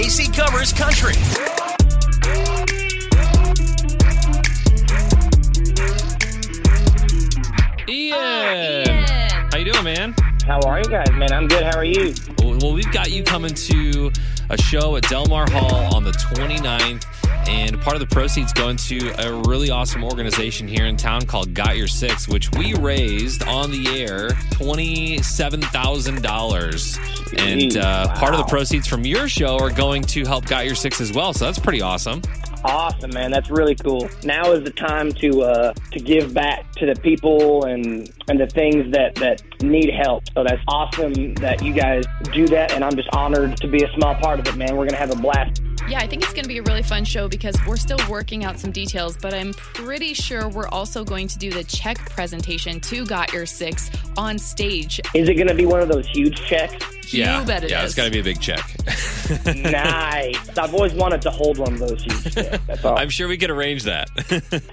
KC Covers Country. Ian. How you doing, man? How are you guys, man? I'm good. How are you? Well, we've got you coming to a show at Delmar Hall on the 29th, and part of the proceeds going to a really awesome organization here in town called Got Your Six, which we raised on the air $27,000. And uh, part of the proceeds from your show are going to help Got Your Six as well, so that's pretty awesome. Awesome, man. That's really cool. Now is the time to uh, to give back to the people and and the things that that need help. So that's awesome that you guys do that, and I'm just honored to be a small part of it, man. We're gonna have a blast. Yeah, I think it's going to be a really fun show because we're still working out some details, but I'm pretty sure we're also going to do the check presentation to Got Your Six on stage. Is it gonna be one of those huge checks? Yeah, You bet it yeah, is. it's got to be a big check. nice. I've always wanted to hold one of those huge checks. That's all. I'm sure we could arrange that.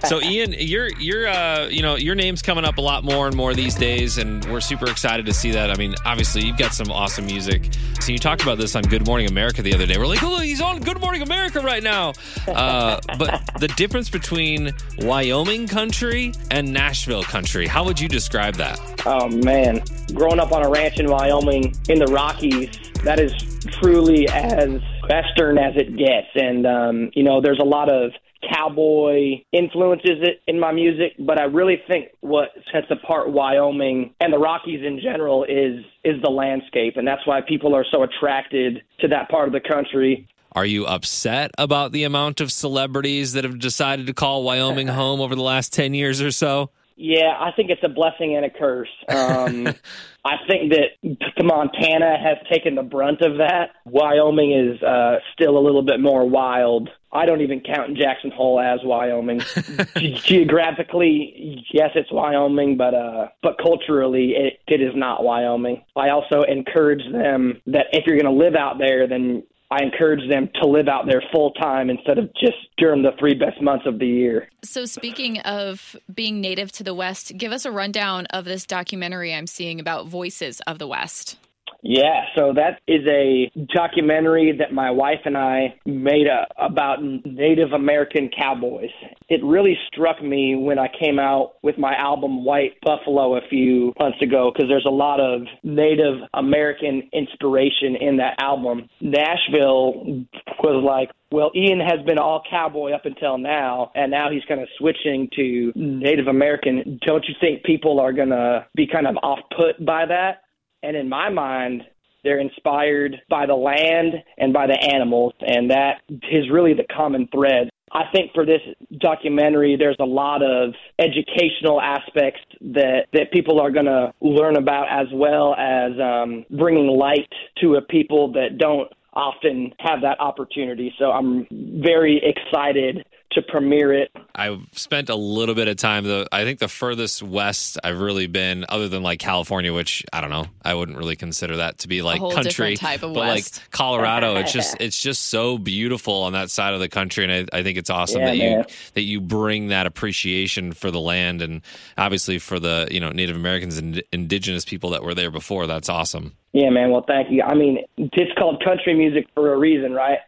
so, Ian, your your uh, you know your name's coming up a lot more and more these days, and we're super excited to see that. I mean, obviously, you've got some awesome music. So, you talked about this on Good Morning America the other day. We're like, oh, he's on Good Morning America right now. Uh, but the difference between Wyoming country and Nashville country, how would you describe that? Oh man, growing up on a ranch in Wyoming in the Rockies, that is truly as western as it gets. And um, you know, there's a lot of cowboy influences in my music, but I really think what sets apart Wyoming and the Rockies in general is is the landscape, and that's why people are so attracted to that part of the country. Are you upset about the amount of celebrities that have decided to call Wyoming home over the last 10 years or so? Yeah, I think it's a blessing and a curse. Um, I think that Montana has taken the brunt of that. Wyoming is uh, still a little bit more wild. I don't even count Jackson Hole as Wyoming. Ge- Geographically, yes, it's Wyoming, but uh, but culturally, it, it is not Wyoming. I also encourage them that if you're going to live out there, then I encourage them to live out there full time instead of just during the three best months of the year. So, speaking of being native to the West, give us a rundown of this documentary I'm seeing about Voices of the West. Yeah, so that is a documentary that my wife and I made a, about Native American cowboys. It really struck me when I came out with my album White Buffalo a few months ago because there's a lot of Native American inspiration in that album. Nashville was like, well, Ian has been all cowboy up until now, and now he's kind of switching to Native American. Don't you think people are going to be kind of off put by that? And in my mind, they're inspired by the land and by the animals, and that is really the common thread. I think for this documentary, there's a lot of educational aspects that that people are going to learn about, as well as um, bringing light to a people that don't often have that opportunity. So I'm very excited to premiere it. I've spent a little bit of time. The I think the furthest west I've really been, other than like California, which I don't know, I wouldn't really consider that to be like whole country type of but west. like Colorado, it's just it's just so beautiful on that side of the country, and I, I think it's awesome Yeah, that you that you bring that appreciation for the land and obviously for the you know Native Americans and indigenous people that were there before. That's awesome. Yeah, man. Well, thank you. I mean, it's called country music for a reason, right?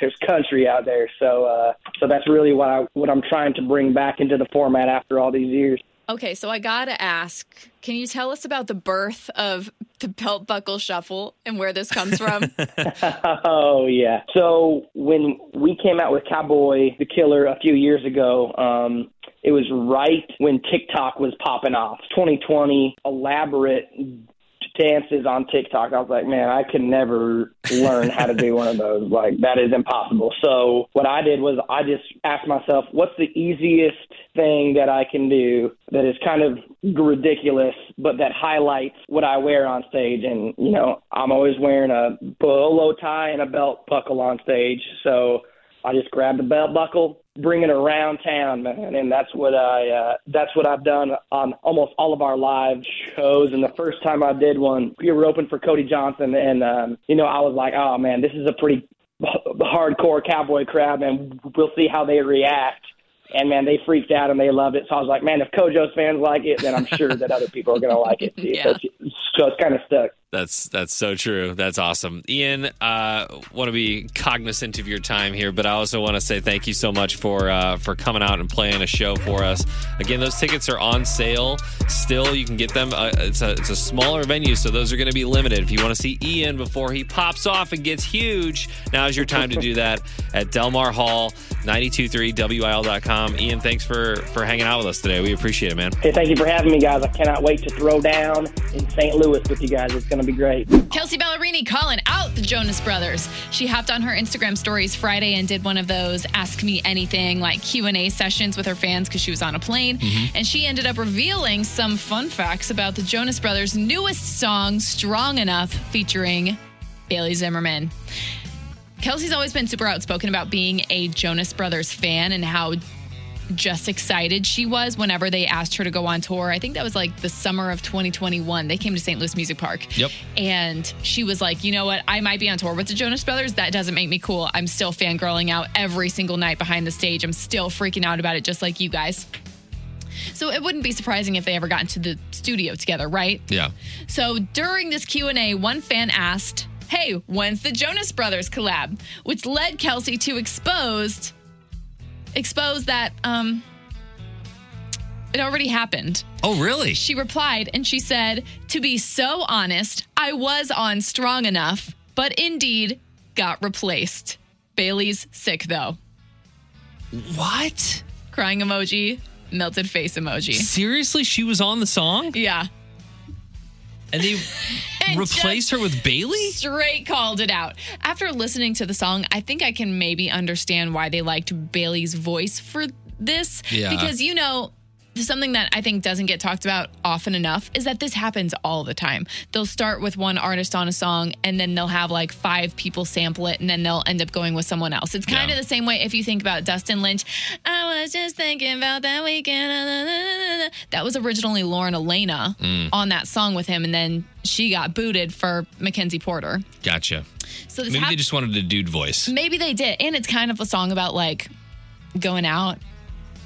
There's country out there, so uh, so that's really what I what I'm trying to bring back into the format after all these years. Okay, so I gotta ask can you tell us about the birth of the belt buckle shuffle and where this comes from? oh yeah. So when we came out with Cowboy the Killer a few years ago, um, it was right when TikTok was popping off. 2020, elaborate dances on TikTok. I was like, man, I could never learn how to do one of those. Like that is impossible. So what I did was I just asked myself, what's the easiest thing that I can do that is kind of ridiculous, but that highlights what I wear on stage. And you know, I'm always wearing a bolo tie and a belt buckle on stage, so. I just grabbed the belt buckle, bring it around town, man, and that's what I uh, that's what I've done on almost all of our live shows. And the first time I did one, we were open for Cody Johnson, and um, you know I was like, oh man, this is a pretty hardcore cowboy crowd, and we'll see how they react. And man, they freaked out and they loved it. So I was like, man, if CoJo's fans like it, then I'm sure that other people are going to like it too. Yeah. So, it's, so it's kind of stuck. That's that's so true. That's awesome, Ian. Uh, want to be cognizant of your time here, but I also want to say thank you so much for uh, for coming out and playing a show for us. Again, those tickets are on sale. Still, you can get them. Uh, it's a it's a smaller venue, so those are going to be limited. If you want to see Ian before he pops off and gets huge, now's your time to do that at Delmar Hall, 923wil.com. Ian, thanks for for hanging out with us today. We appreciate it, man. Hey, thank you for having me, guys. I cannot wait to throw down in St. Louis with you guys. It's going to be great. Kelsea Ballerini calling out the Jonas Brothers. She hopped on her Instagram stories Friday and did one of those "Ask Me Anything" like Q and A sessions with her fans because she was on a plane, Mm-hmm. and she ended up revealing some fun facts about the Jonas Brothers' newest song, "Strong Enough," featuring Bailey Zimmerman. Kelsea's always been super outspoken about being a Jonas Brothers fan and how just excited she was whenever they asked her to go on tour. I think that was like the summer of 2021. They came to St. Louis Music Park. Yep. And she was like, you know what? I might be on tour with the Jonas Brothers. That doesn't make me cool. I'm still fangirling out every single night behind the stage. I'm still freaking out about it, just like you guys. So it wouldn't be surprising if they ever got into the studio together, right? Yeah. So during this Q&A, one fan asked, "Hey, when's the Jonas Brothers collab?" which led Kelsea to exposed expose that um it already happened. Oh, really? She replied and she said, "To be so honest, I was on strong enough, but indeed got replaced. Bailey's sick though." What? Crying emoji, melted face emoji. Seriously, she was on the song, Yeah. and they Just her with Bailey. Straight called it out. After listening to the song, I think I can maybe understand why they liked Bailey's voice for this. Yeah. Because, you know, something that I think doesn't get talked about often enough is that this happens all the time. They'll start with one artist on a song and then they'll have like five people sample it and then they'll end up going with someone else. It's kind Yeah. of the same way if you think about Dustin Lynch. I was just thinking about that weekend. That was originally Lauren Alaina Mm. on that song with him and then she got booted for MacKenzie Porter. Gotcha. So this Maybe hap- they just wanted a dude voice. maybe they did. And it's kind of a song about like going out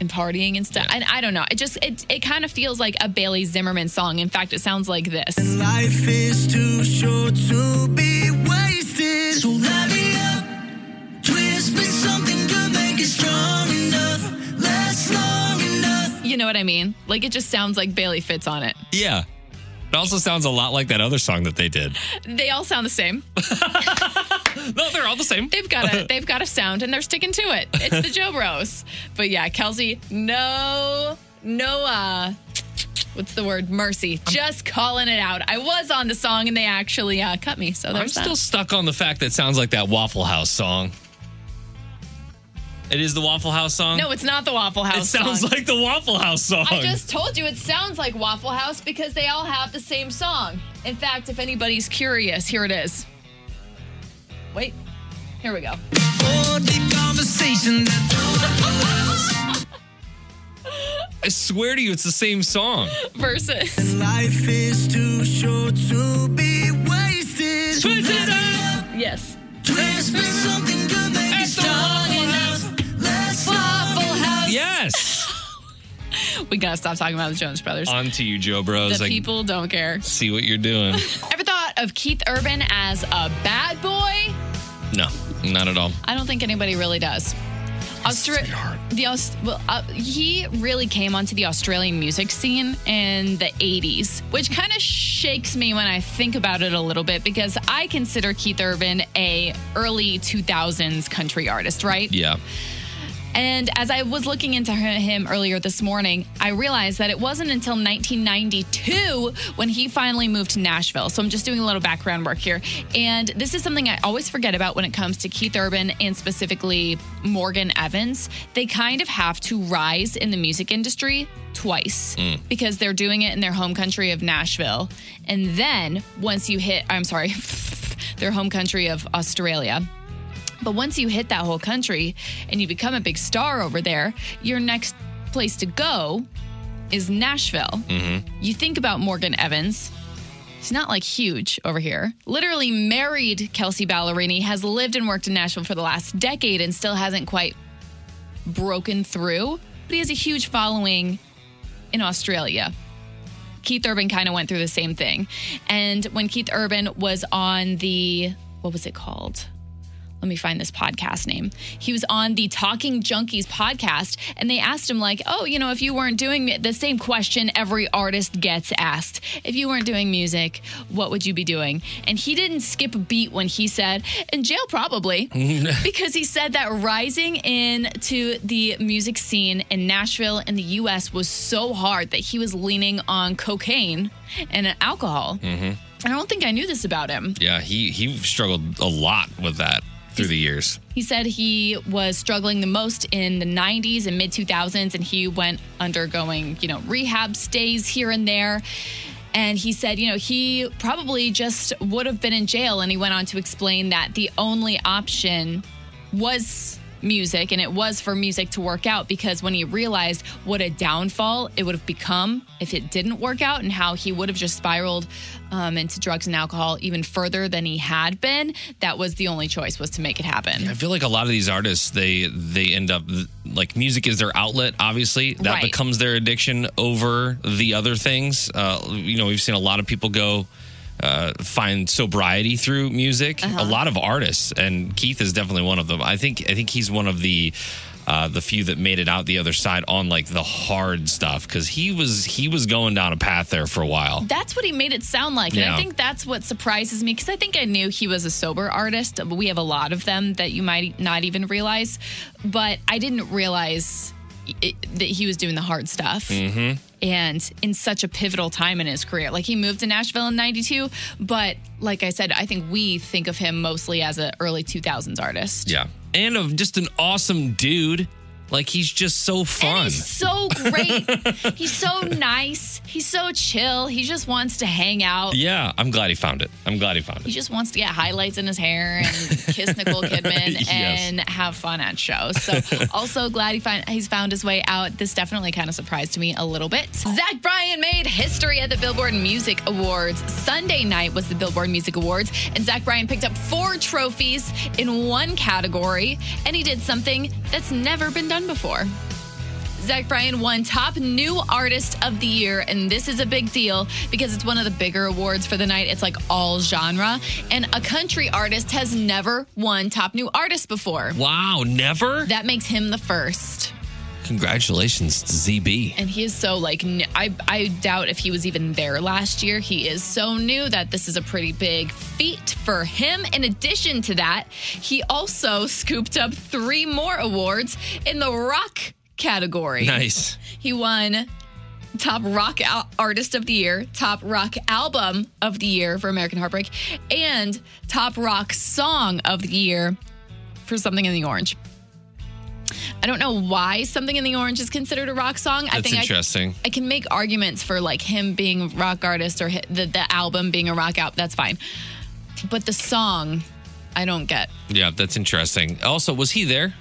and partying and stuff. Yeah. And I don't know. It just it it kind of feels like a Bailey Zimmerman song. In fact, it sounds like this. Life is too short to be wasted. So light me up. Twist me something good, make it strong enough. Last long enough. You know what I mean? Like it just sounds like Bailey fits on it. Yeah. It also sounds a lot like that other song that they did. They all sound the same. No, they're all the same. They've got a they've got a sound and they're sticking to it. It's the Jo Bros. But yeah, Kelsea, no no uh what's the word? Mercy. Just calling it out. I was on the song and they actually uh, cut me. So I'm there's still stuck on the fact that it sounds like that Waffle House song. It is the Waffle House song? No, it's not the Waffle House it sounds song. like the Waffle House song. I just told you it sounds like Waffle House because they all have the same song. In fact, if anybody's curious, here it is. Wait, here we go. More deep conversation that I swear to you, it's the same song. Versus. life is too short to be wasted. So Twist it up. Yes. Twist me something good, make it strong enough. Last Waffle House. Yes. We gotta stop talking about the Jones Brothers. On to you, Jo Bros. the I people don't care. see what you're doing. Ever thought of Keith Urban as a bad boy? No, not at all. I don't think anybody really does. Austra- the Aus- well, uh, he really came onto the Australian music scene in the 80s, which kind of shakes me when I think about it a little bit because I consider Keith Urban a early 2000s country artist, right? Yeah. And as I was looking into him earlier this morning, I realized that it wasn't until 1992 when he finally moved to Nashville. So I'm just doing a little background work here. And this is something I always forget about when it comes to Keith Urban and specifically Morgan Evans. They kind of have to rise in the music industry twice mm. because they're doing it in their home country of Nashville. And then once you hit, I'm sorry, their home country of Australia. But once you hit that whole country and you become a big star over there, your next place to go is Nashville. Mm-hmm. You think about Morgan Evans. He's not like huge over here. Literally married Kelsea Ballerini, has lived and worked in Nashville for the last decade and still hasn't quite broken through. But he has a huge following in Australia. Keith Urban kind of went through the same thing. And when Keith Urban was on the, what was it called? Let me find this podcast name. He was on the Talking Junkies podcast, and they asked him, like, oh, you know, if you weren't doing the same question every artist gets asked, if you weren't doing music, what would you be doing? And he didn't skip a beat when he said, in jail, probably, because he said that rising into the music scene in Nashville in the US was so hard that he was leaning on cocaine and alcohol. And I don't think I knew this about him. Yeah, he he struggled a lot with that through the years. He said he was struggling the most in the 90s and mid 2000s, and he went undergoing, you know, rehab stays here and there. And he said, you know, he probably just would have been in jail. And he went on to explain that the only option was music, and it was for music to work out because when he realized what a downfall it would have become if it didn't work out and how he would have just spiraled um, into drugs and alcohol even further than he had been, that was the only choice was to make it happen. I feel like a lot of these artists they they end up like music is their outlet. Obviously, that Right. becomes their addiction over the other things. Uh, you know, we've seen a lot of people go. Uh, find sobriety through music. Uh-huh. A lot of artists, and Keith is definitely one of them. I think. I think he's one of the uh, the few that made it out the other side on like the hard stuff because he was he was going down a path there for a while. That's what he made it sound like. And Yeah. I think that's what surprises me because I think I knew he was a sober artist, but we have a lot of them that you might not even realize. But I didn't realize it, that he was doing the hard stuff. Mm-hmm. And in such a pivotal time in his career. Like he moved to Nashville in 92, but like I said, I think we think of him mostly as an early 2000s artist. Yeah, and of just an awesome dude. Like he's just so And fun. he's so great. he's so nice. He's so chill. He just wants to hang out. Yeah, I'm glad he found it. I'm glad he found it. He just wants to get highlights in his hair and kiss Nicole Kidman Yes. and have fun at shows. So also glad he find, he's found his way out. This definitely kind of surprised me a little bit. Zach Bryan made history at the Billboard Music Awards. Sunday night was the Billboard Music Awards, and Zach Bryan picked up four trophies in one category, and he did something that's never been done before. Zach Bryan won Top New Artist of the Year, and this is a big deal because it's one of the bigger awards for the night. It's like all genre, and a country artist has never won Top New Artist before. Wow, never? That makes him the first, Congratulations to ZB. and he is so like I I doubt if he was even there last year. He is so new that this is a pretty big feat for him. In addition to that, he also scooped up three more awards in the rock category. Nice. He won Top Rock Al- Artist of the Year, Top Rock Album of the Year for American Heartbreak, and Top Rock Song of the Year for Something in the Orange. I don't know why Something in the Orange is considered a rock song. I think I, interesting. I can make arguments for like him being a rock artist or the, the album being a rock out. That's fine. But the song, I don't get. yeah, that's interesting. Also, was he there?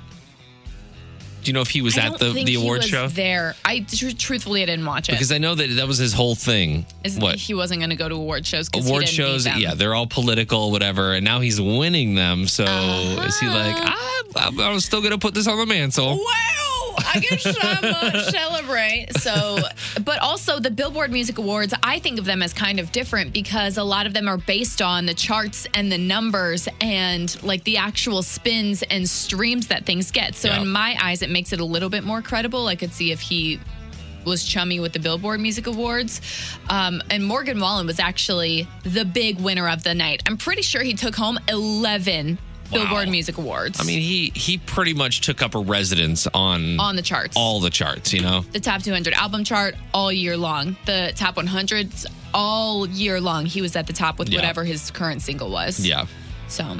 Do you know if he was I at the, the award show? There, I tr- truthfully I didn't watch it. Because I know that that was his whole thing. Isn't what? he wasn't going to go to award shows? award shows, yeah, they're all political, whatever, and now he's winning them. So is he like, ah, I'm, I'm still gonna put this on the mantle? Wow, I get so much celebrate. So, but also the Billboard Music Awards, I think of them as kind of different because a lot of them are based on the charts and the numbers and like the actual spins and streams that things get. So, Yeah. in my eyes, it makes it a little bit more credible. I could see if he was chummy with the Billboard Music Awards. Um, and Morgan Wallen was actually the big winner of the night. I'm pretty sure he took home 11 Billboard Music Awards I mean, he he pretty much took up a residence on on the charts. all the charts. You know, the top 200 album chart all year long. The top 100s all year long. He was at the top with Yeah. whatever his current single was. yeah. So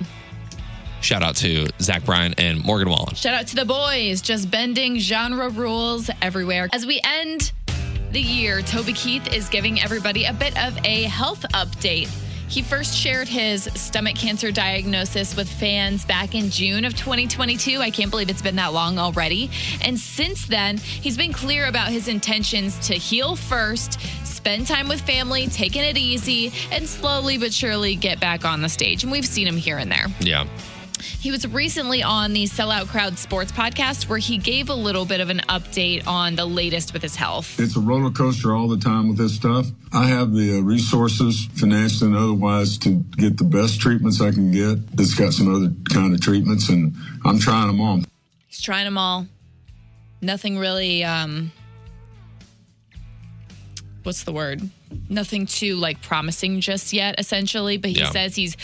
Shout out to Zach Bryan and Morgan Wallen. shout out to the boys, just bending genre rules everywhere. As we end the year, Toby Keith is giving everybody a bit of a health update. He first shared his stomach cancer diagnosis with fans back in June of 2022. I can't believe it's been that long already. And since then, he's been clear about his intentions to heal first, spend time with family, taking it easy, and slowly but surely get back on the stage. And we've seen him here and there. Yeah. He was recently on the Sellout Crowd Sports podcast where he gave a little bit of an update on the latest with his health. It's a roller coaster all the time with this stuff. I have the uh, resources, financially and otherwise, to get the best treatments I can get. It's got some other kind of treatments, and I'm trying them all. He's trying them all. Nothing really, um, what's the word? Nothing too like promising just yet, essentially. But he Yeah. says he's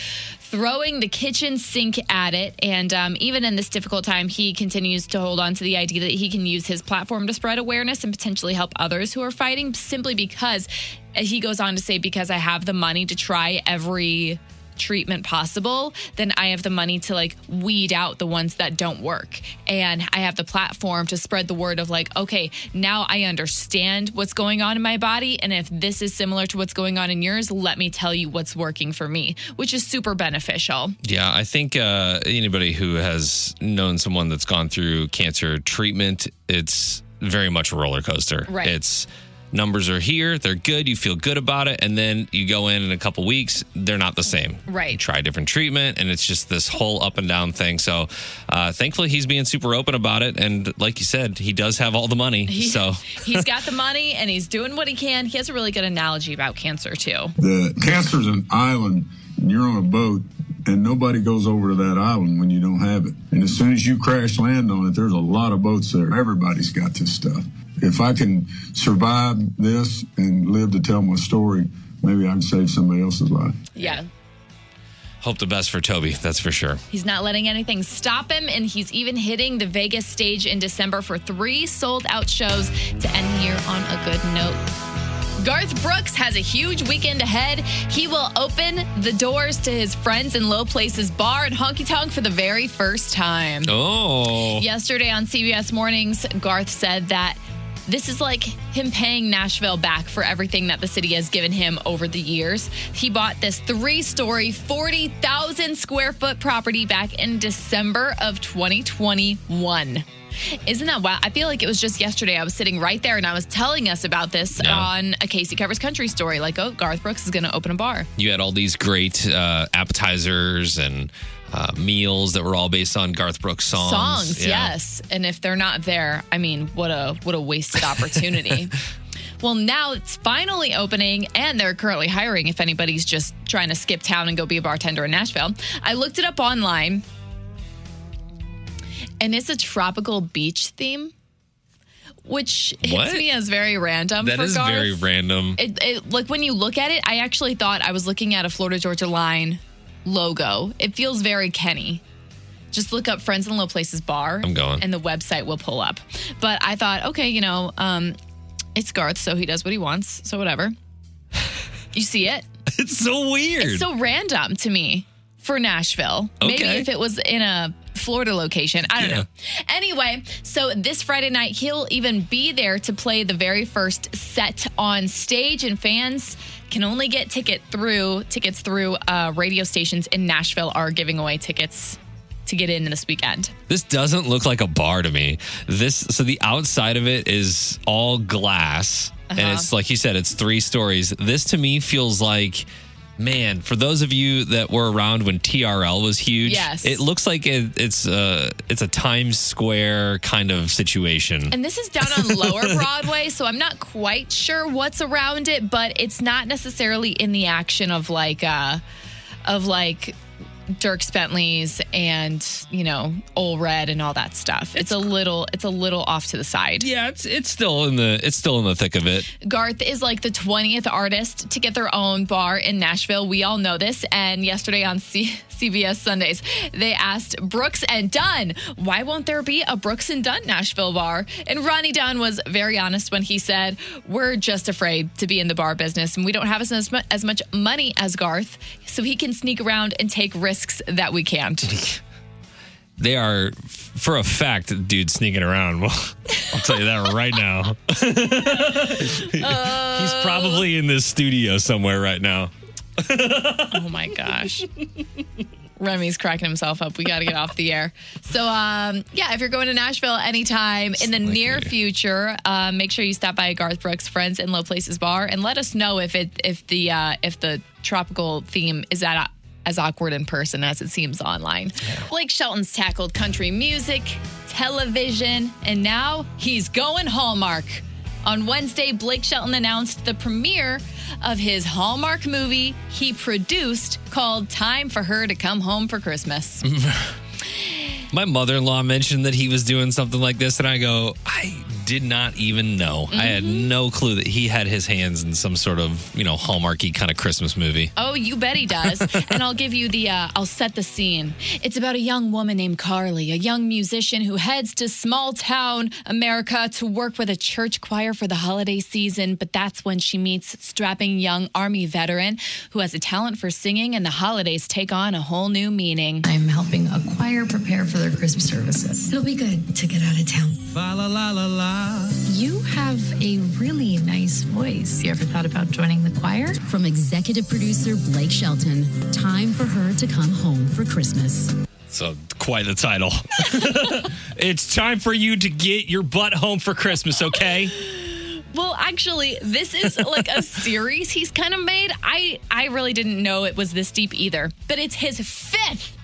throwing the kitchen sink at it. And um, even in this difficult time, he continues to hold on to the idea that he can use his platform to spread awareness and potentially help others who are fighting simply because uh, he goes on to say, because I have the money to try every treatment possible, then I have the money to like weed out the ones that don't work. And I have the platform to spread the word of like, okay, now I understand what's going on in my body. And if this is similar to what's going on in yours, let me tell you what's working for me, which is super beneficial. Yeah, I think uh, anybody who has known someone that's gone through cancer treatment, it's very much a roller coaster. Right. It's numbers are here, they're good, you feel good about it, and then you go in in a couple weeks, they're not the same. Right. You try different treatment, and it's just this whole up and down thing. So, uh, thankfully, he's being super open about it, and like you said, he does have all the money. He- so. he's got the money and he's doing what he can. He has a really good analogy about cancer too. The cancer's an island, and you're on a boat, and nobody goes over to that island when you don't have it. And as soon as you crash land on it, there's a lot of boats there. Everybody's got this stuff. If I can survive this and live to tell my story, maybe I can save somebody else's life. Yeah. Hope the best for Toby, that's for sure. He's not letting anything stop him, and he's even hitting the Vegas stage in December for three sold out shows to end the year on a good note. Garth Brooks has a huge weekend ahead. He will open the doors to his Friends in Low Places bar and Honky Tonk for the very first time. Oh. Yesterday on CBS Mornings, Garth said that this is like him paying Nashville back for everything that the city has given him over the years. He bought this three story, 40,000 square foot property back in December of 2021. Isn't that wild? I feel like it was just yesterday. I was sitting right there and I was telling us about this on a Casey Covers Country story. Like, oh, Garth Brooks is going to open a bar. you had all these great uh, appetizers and uh, meals that were all based on Garth Brooks songs. songs Yeah. yes and if they're not there i mean what a what a wasted opportunity well now it's finally opening and they're currently hiring if anybody's just trying to skip town and go be a bartender in nashville i looked it up online and it's a tropical beach theme which hits What? me as very random That for is Garth. very random. it, it like when you look at it i actually thought i was looking at a florida georgia line logo it feels very kenny just look up friends in low places bar I'm going. and the website will pull up but i thought okay you know um it's garth so he does what he wants so whatever you see it it's so weird. it's so random to me for Nashville. Okay. Maybe if it was in a Florida location. I don't Yeah. know. Anyway, so this Friday night, he'll even be there to play the very first set on stage, and fans can only get ticket through tickets through uh, radio stations in Nashville are giving away tickets to get in this weekend. This doesn't look like a bar to me. This so the outside of it is all glass, and Uh-huh. it's like you said, it's three stories. This to me feels like. Man, for those of you that were around when TRL was huge, Yes. it looks like it, it's a it's a Times Square kind of situation. And this is down on Lower Broadway, so I'm not quite sure what's around it, but it's not necessarily in the action of like uh of like Dierks Bentley's and, you know, Ole Red and all that stuff. It's a little it's a little off to the side. yeah, it's it's still in the it's still in the thick of it. Garth is like the 20th artist to get their own bar in Nashville. We all know this. And yesterday on C- CBS Sundays, they asked Brooks and Dunn, why won't there be a Brooks and Dunn Nashville bar? And Ronnie Dunn was very honest when he said, We're just afraid to be in the bar business and we don't have as, as, mu- as much money as Garth, so he can sneak around and take risks that we can't. They are, for a fact, dude sneaking around. Well, I'll tell you that right now. He's probably in this studio somewhere right now. Oh my gosh. Remy's cracking himself up. We got to get off the air. So, um, yeah, if you're going to Nashville anytime in the like near future, uh, make sure you stop by Garth Brooks Friends in Low Places Bar and let us know if it if the uh, if the tropical theme is at as awkward in person as it seems online. Blake Shelton's tackled country music, television, and now he's going Hallmark. On Wednesday, Blake Shelton announced the premiere of his Hallmark movie he produced called Time for Her to Come Home for Christmas. My mother in law mentioned that he was doing something like this, and I go, I did not even know. I had Mm-hmm. no clue that he had his hands in some sort of, you know, Hallmarky kind of Christmas movie. Oh, you bet he does. and I'll give you the, uh, I'll set the scene. It's about a young woman named Carly, a young musician who heads to small town America to work with a church choir for the holiday season. But that's when she meets strapping young Army veteran who has a talent for singing, and the holidays take on a whole new meaning. I'm helping a choir prepare for their Christmas services. It'll be good to get out of town. You have a really nice voice. You ever thought about joining the choir? From executive producer Blake Shelton, time for her to come home for Christmas. So, quite the title. it's time for you to get your butt home for Christmas, okay? Well, actually, this is like a series he's kind of made. I I really didn't know it was this deep either. But it's his fifth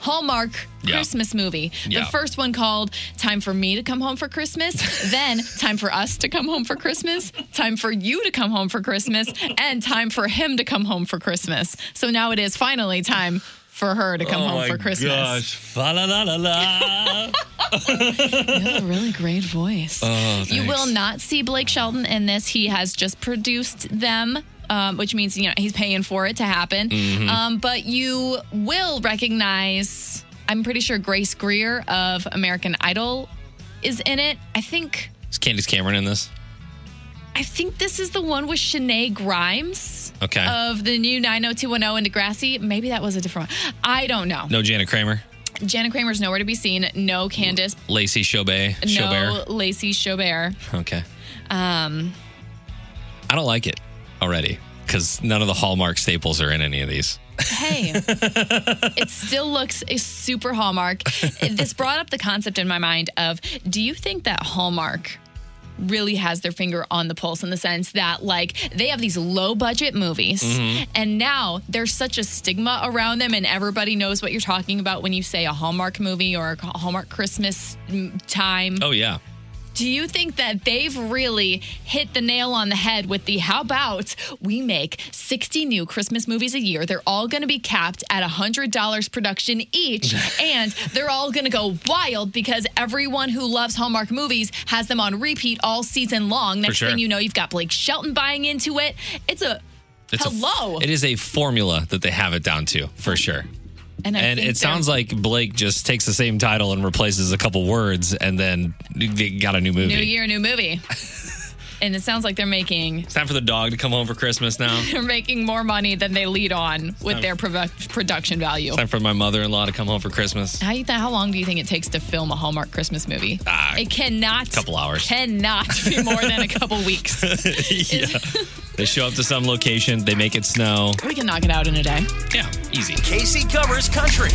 Hallmark Yeah. Christmas movie. Yeah. The first one called Time for Me to Come Home for Christmas, then Time for Us to Come Home for Christmas, Time for You to Come Home for Christmas, and Time for Him to Come Home for Christmas. So now it is finally time for her to come oh home for Christmas. Fa la la la la. You have a really great voice. Oh, you will not see Blake Shelton in this. He has just produced them. Um, which means you know he's paying for it to happen, Mm-hmm. um, but you will recognize. I'm pretty sure Grace Greer of American Idol is in it. I think. Is Candace Cameron in this? I think this is the one with Shenae Grimes Okay. of the new 90210 in Degrassi. Maybe that was a different one. I don't know. no Janet Kramer? Janet Kramer's nowhere to be seen. No Candace. Lacey Chabert? No Chabert? Lacey Chabert. Okay. Um, I don't like it already because none of the Hallmark staples are in any of these. hey, it still looks a super Hallmark. This brought up the concept in my mind of do you think that Hallmark really has their finger on the pulse in the sense that like they have these low budget movies mm-hmm. and now there's such a stigma around them and everybody knows what you're talking about when you say a Hallmark movie or a Hallmark Christmas time. Oh, yeah. Do you think that they've really hit the nail on the head with the how about we make 60 new Christmas movies a year? They're all going to be capped at $100 production each, and they're all going to go wild because everyone who loves Hallmark movies has them on repeat all season long. Next sure. thing you know, you've got Blake Shelton buying into it. It's a It's a- hello. it is a formula that they have it down to, for sure. And I And it sounds like Blake just takes the same title and replaces a couple words, and then they got a new movie. new year, new movie. and it sounds like they're making It's time for the dog to come home for Christmas now. they're making more money than they lead on with their produ- production value. time for my mother-in-law to come home for Christmas. How, you th- how long do you think it takes to film a Hallmark Christmas movie? Ah, it cannot. couple hours. Cannot be more than a couple weeks. yeah. They show up to some location, they make it snow. We can knock it out in a day. Yeah, easy. Casey covers country.